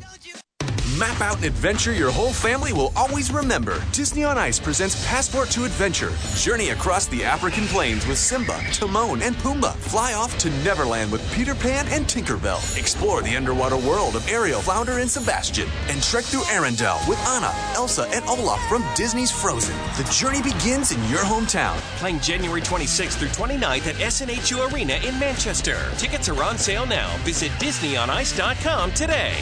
Map out an adventure your whole family will always remember. Disney on Ice presents Passport to Adventure. Journey across the African plains with Simba, Timon, and Pumbaa. Fly off to Neverland with Peter Pan and Tinkerbell. Explore the underwater world of Ariel, Flounder, and Sebastian. And trek through Arendelle with Anna, Elsa, and Olaf from Disney's Frozen. The journey begins in your hometown. Playing January 26th through 29th at SNHU Arena in Manchester. Tickets are on sale now. Visit DisneyOnIce.com today.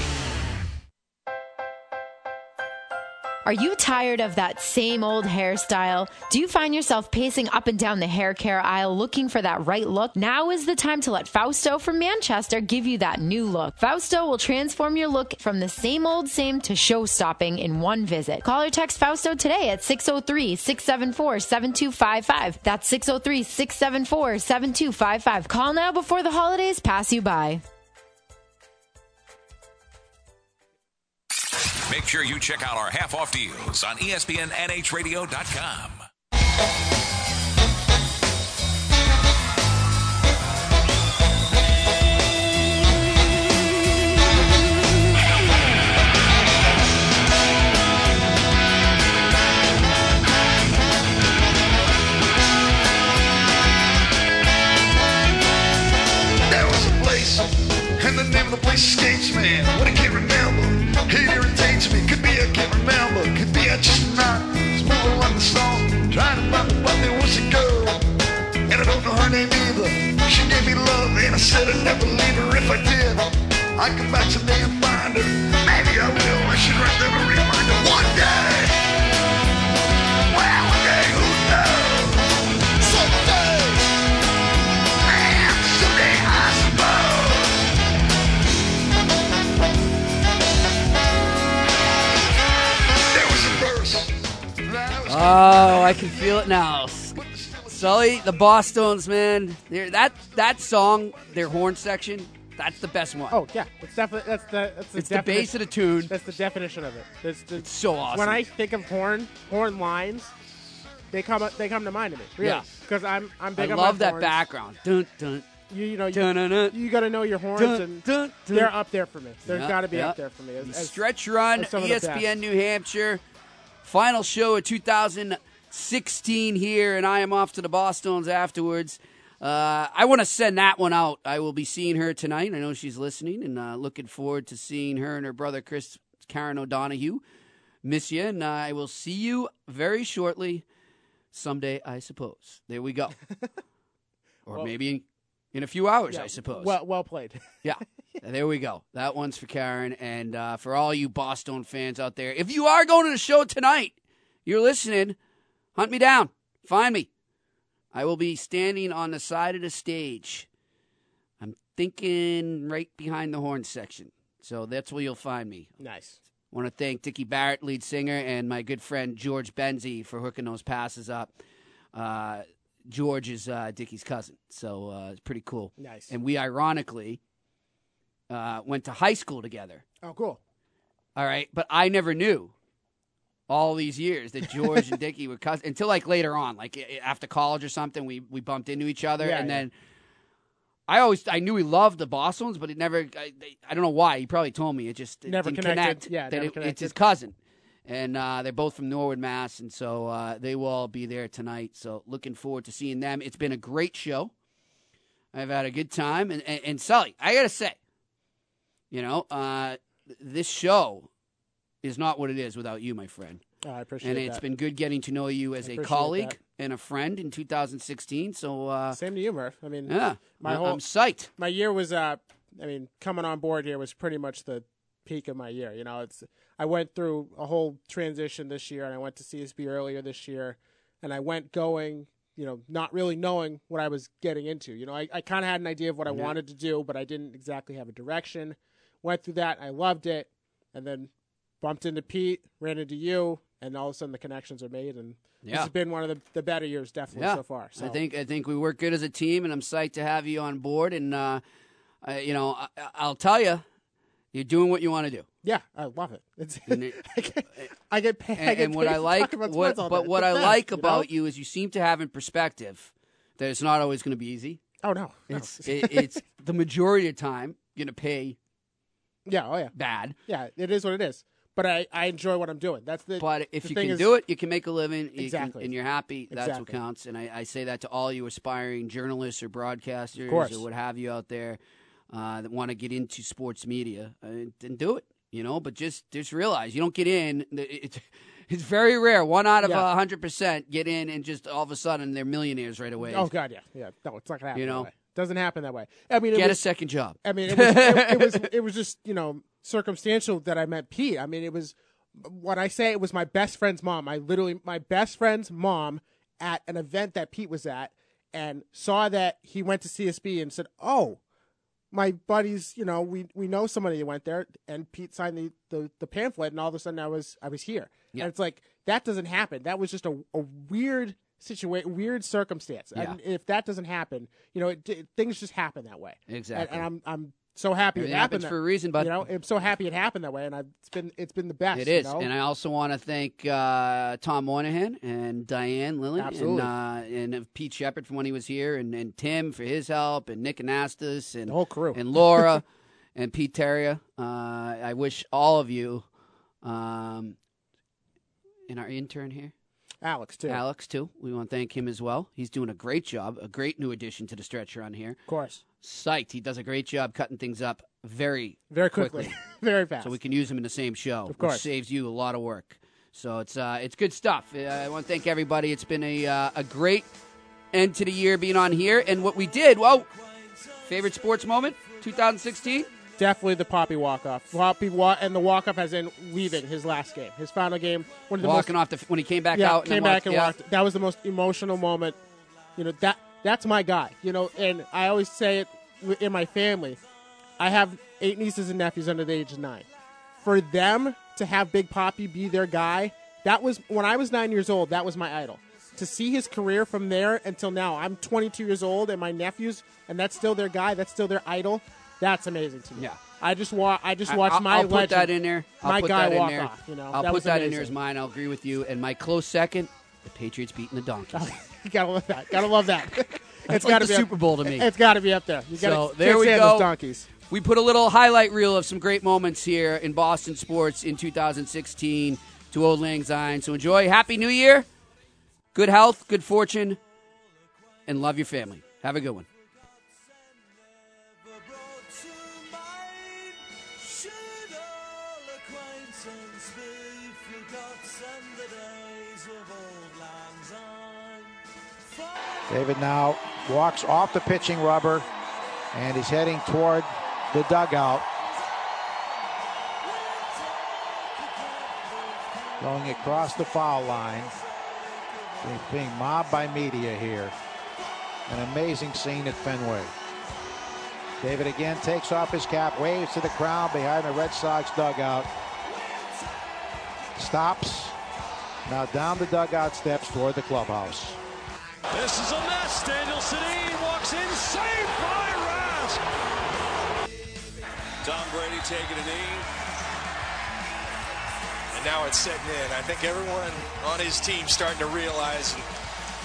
Are you tired of that same old hairstyle? Do you find yourself pacing up and down the hair care aisle looking for that right look? Now is the time to let Fausto from Manchester give you that new look. Fausto will transform your look from the same old same to show stopping in one visit. Call or text Fausto today at 603 674 7255. That's 603 674 7255. Call now before the holidays pass you by. Make sure you check out our half off deals on ESPNNHradio.com. There was a place, and the name of the place escapes me. What I can't remember, it irritates Could be I can't remember, could be I just not. Moving on the song, trying to find the one that was a girl, and I don't know her name either. She gave me love, and I said I'd never leave her if I did. I come back someday and find her. Maybe I will. I should write them a reminder one day. Oh, I can feel it now. Sully, the Bosstones man. they're- That that song, their horn section, that's the best one. Oh yeah, it's definitely that's the that's the It's the base of the tune. That's the definition of it. That's the, It's so awesome. When I think of horn horn lines, they come up- they come to mind to me. Really. Yeah. because I'm I'm big on horns. I love that horns. background. Dun, dun, You, you know, you, you got to know your horns, and dun, dun. they're up there for me. They've Yeah, got to be yeah. up there for me. As, as- Stretch Run, as some of the best. ESPN New Hampshire. Final show of 2016 here, and I am off to the Bosstones afterwards. Uh, I want to send that one out. I will be seeing her tonight. I know she's listening, and uh, looking forward to seeing her and her brother Chris Karen O'Donohue. Miss you, and I will see you very shortly. Someday, I suppose. There we go. (laughs) or Well- maybe in a few hours, Yeah, I suppose. Well, well played. (laughs) Yeah. there we go. That one's for Karen. And uh, for all you Bosstones fans out there, if you are going to the show tonight, you're listening, hunt me down. Find me. I will be standing on the side of the stage. I'm thinking right behind the horn section. So that's where you'll find me. Nice. want to thank Dickie Barrett, lead singer, and my good friend George Benzie for hooking those passes up. Uh, George is uh, Dickie's cousin, so uh, it's pretty cool. Nice. And we ironically uh, went to high school together. Oh, cool. All right, but I never knew all these years that George and (laughs) Dickie were cousins until like later on, like after college or something. We we bumped into each other, Yeah, and yeah. then I always I knew he loved the Bosstones, but it never. I, I don't know why. He probably told me it just it Never connected. connect. Yeah, that it- it's his cousin, and uh, they're both from Norwood, Mass, and so uh, they will all be there tonight. So looking forward to seeing them. It's been a great show. I've had a good time, and and, and Sully, I gotta say, you know, uh, this show is not what it is without you, my friend. Oh, I appreciate And it's that. been good getting to know you as a colleague that. and a friend in 2016. So uh, Same to you, Murph. I mean, Yeah, my whole I'm psyched. My year was, uh, I mean, coming on board here was pretty much the peak of my year. You know, it's I went through a whole transition this year, and I went to CSB earlier this year, and I went going, you know, not really knowing what I was getting into. You know, I, I kind of had an idea of what I Yeah. wanted to do, but I didn't exactly have a direction. Went through that, I loved it, and then bumped into Pete, ran into you, and all of a sudden the connections are made, and this has been one of the, the better years definitely yeah, so far. So I think I think we work good as a team, and I'm psyched to have you on board. And uh, I, you know, I, I'll tell you, you're doing what you want to do. Yeah, I love it. It's (laughs) it- (laughs) I get, I get paid. I and, get and what I like, what, but what I the like best, you about know? you is you seem to have in perspective that it's not always going to be easy. Oh no, no. It's (laughs) it, it's the majority of the time going to pay yeah, oh yeah, bad. yeah. It is what it is. But I, I enjoy what I'm doing. That's the. But if the you thing can is- do it, you can make a living, you can- Exactly. and you're happy. That's what counts. And I, I say that to all you aspiring journalists or broadcasters or what have you out there uh, that want to get into sports media, uh, then do it. You know, but just just realize you don't get in. It's it's very rare. One out of a Yeah. hundred percent get in, and just all of a sudden they're millionaires right away. Oh god, yeah, yeah. No, it's not gonna happen. You that know? doesn't happen that way. I mean, it get was, a second job. I mean, it was, (laughs) it, it was it was just you know circumstantial that I met Pete. I mean, it was what I say it was my best friend's mom, I literally my best friend's mom at an event that Pete was at and saw that he went to CSB and said, "Oh, my buddies, you know, we we know somebody that went there." And Pete signed the, the, the pamphlet, and all of a sudden I was I was here. Yeah. And it's like that doesn't happen. That was just a, a weird situation, weird circumstance. Yeah. And if that doesn't happen, you know, it, it- things just happen that way. Exactly. And, and I'm I'm so happy Everything it happened happens that- for a reason, but You know, I'm so happy it happened that way, and I've, it's been it's been the best. It is, you know? and I also want to thank uh, Tom Moynihan and Diane Lilly Absolutely. and, uh, and Pete Shepard from when he was here, and, and Tim for his help, and Nick Anastas, and the whole crew, and Laura, (laughs) and Pete Terrier. Uh, I wish all of you, um, and our intern here, Alex too. Alex too. We want to thank him as well. He's doing a great job, a great new addition to the Stretch Run here. Of course. Psyched. He does a great job cutting things up very Very quickly. (laughs) Very fast. So we can use them in the same show. Of course. Which saves you a lot of work. So it's uh, it's good stuff. Uh, I want to thank everybody. It's been a uh, a great end to the year being on here. And what we did, well, favorite sports moment, 2016. Definitely the Poppy walk off. Poppy wa- and the walk off as in leaving his last game, his final game. One of the Walking most, off the when he came back yeah, out. came then back walked- and yeah. walked. That was the most emotional moment. You know that that's my guy. You know, and I always say it in my family. I have eight nieces and nephews under the age of nine. For them to have Big Poppy be their guy, that was when I was nine years old. That was my idol. To see his career from there until now, I'm 22 years old, and my nephews, and that's still their guy. That's still their idol. That's amazing to me. Yeah. I just wa- I just I- watched I'll, my I'll put that in there. I'll my put guy that in walk there. off. You know, I'll that put that in there as mine. I'll agree with you. And my close second, the Patriots beating the Donkeys. (laughs) You gotta love that. Gotta love that. (laughs) That's it's like gotta be Super Bowl to me. It's got to be up there. You gotta, so can't there we go. Those donkeys. We put a little highlight reel of some great moments here in Boston sports in 2016 to Auld Lang Syne. So enjoy. Happy New Year. Good health, good fortune, and love your family. Have a good one. David now walks off the pitching rubber and he's heading toward the dugout. Going across the foul line. He's being mobbed by media here. An amazing scene at Fenway. David again takes off his cap, waves to the crowd behind the Red Sox dugout. Stops. Now down the dugout steps toward the clubhouse. This is a mess. Daniel Sedin walks in, saved by Rask. Tom Brady taking a knee. And now it's setting in. I think everyone on his team starting to realize and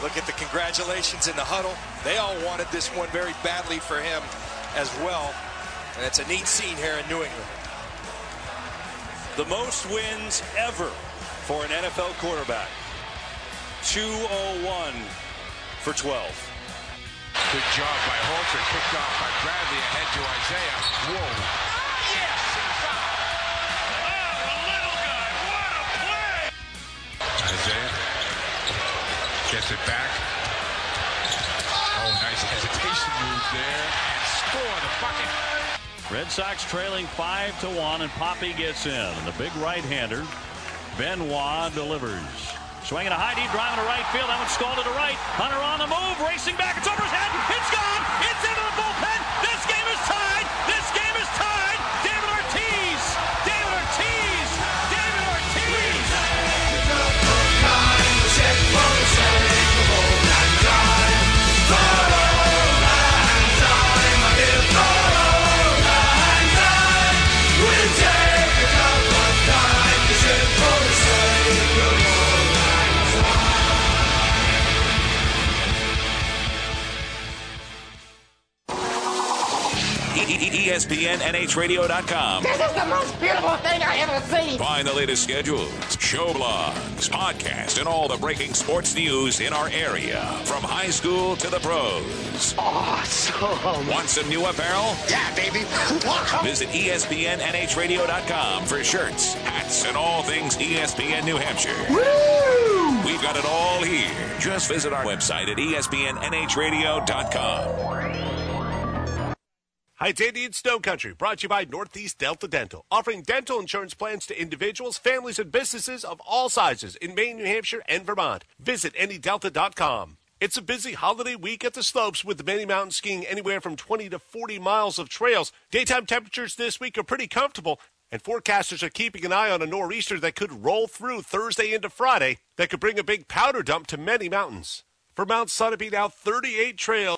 look at the congratulations in the huddle. They all wanted this one very badly for him as well. And it's a neat scene here in New England. The most wins ever for an NFL quarterback. 201 for 12. Good job by Horford, kicked off by Bradley ahead to Isaiah. Whoa. Oh, yes! Oh, the little guy, what a play! Isaiah gets it back. Oh, nice hesitation move there and score the bucket. Red Sox trailing 5 to 1, and Poppy gets in. And the big right hander, Benoit, delivers. Swinging a high deep drive to right field. That one's stalled to the right. Hunter on the move, racing back. It's over his head. It's gone. E- ESPN NHRadio.com. This is the most beautiful thing I ever seen. Find the latest schedules, show blogs, podcasts, and all the breaking sports news in our area. From high school to the pros. Awesome. Want some new apparel? Yeah, baby. Visit ESPNNHradio.com for shirts, hats, and all things ESPN New Hampshire. Woo! We've got it all here. Just visit our website at ESPNNHradio.com. Hi, it's Andy in Snow Country, brought to you by Northeast Delta Dental, offering dental insurance plans to individuals, families, and businesses of all sizes in Maine, New Hampshire, and Vermont. Visit nedelta.com. It's a busy holiday week at the slopes with many mountain skiing anywhere from 20 to 40 miles of trails. Daytime temperatures this week are pretty comfortable, and forecasters are keeping an eye on a nor'easter that could roll through Thursday into Friday that could bring a big powder dump to many mountains. For Mount Sunapee, now 38 trails.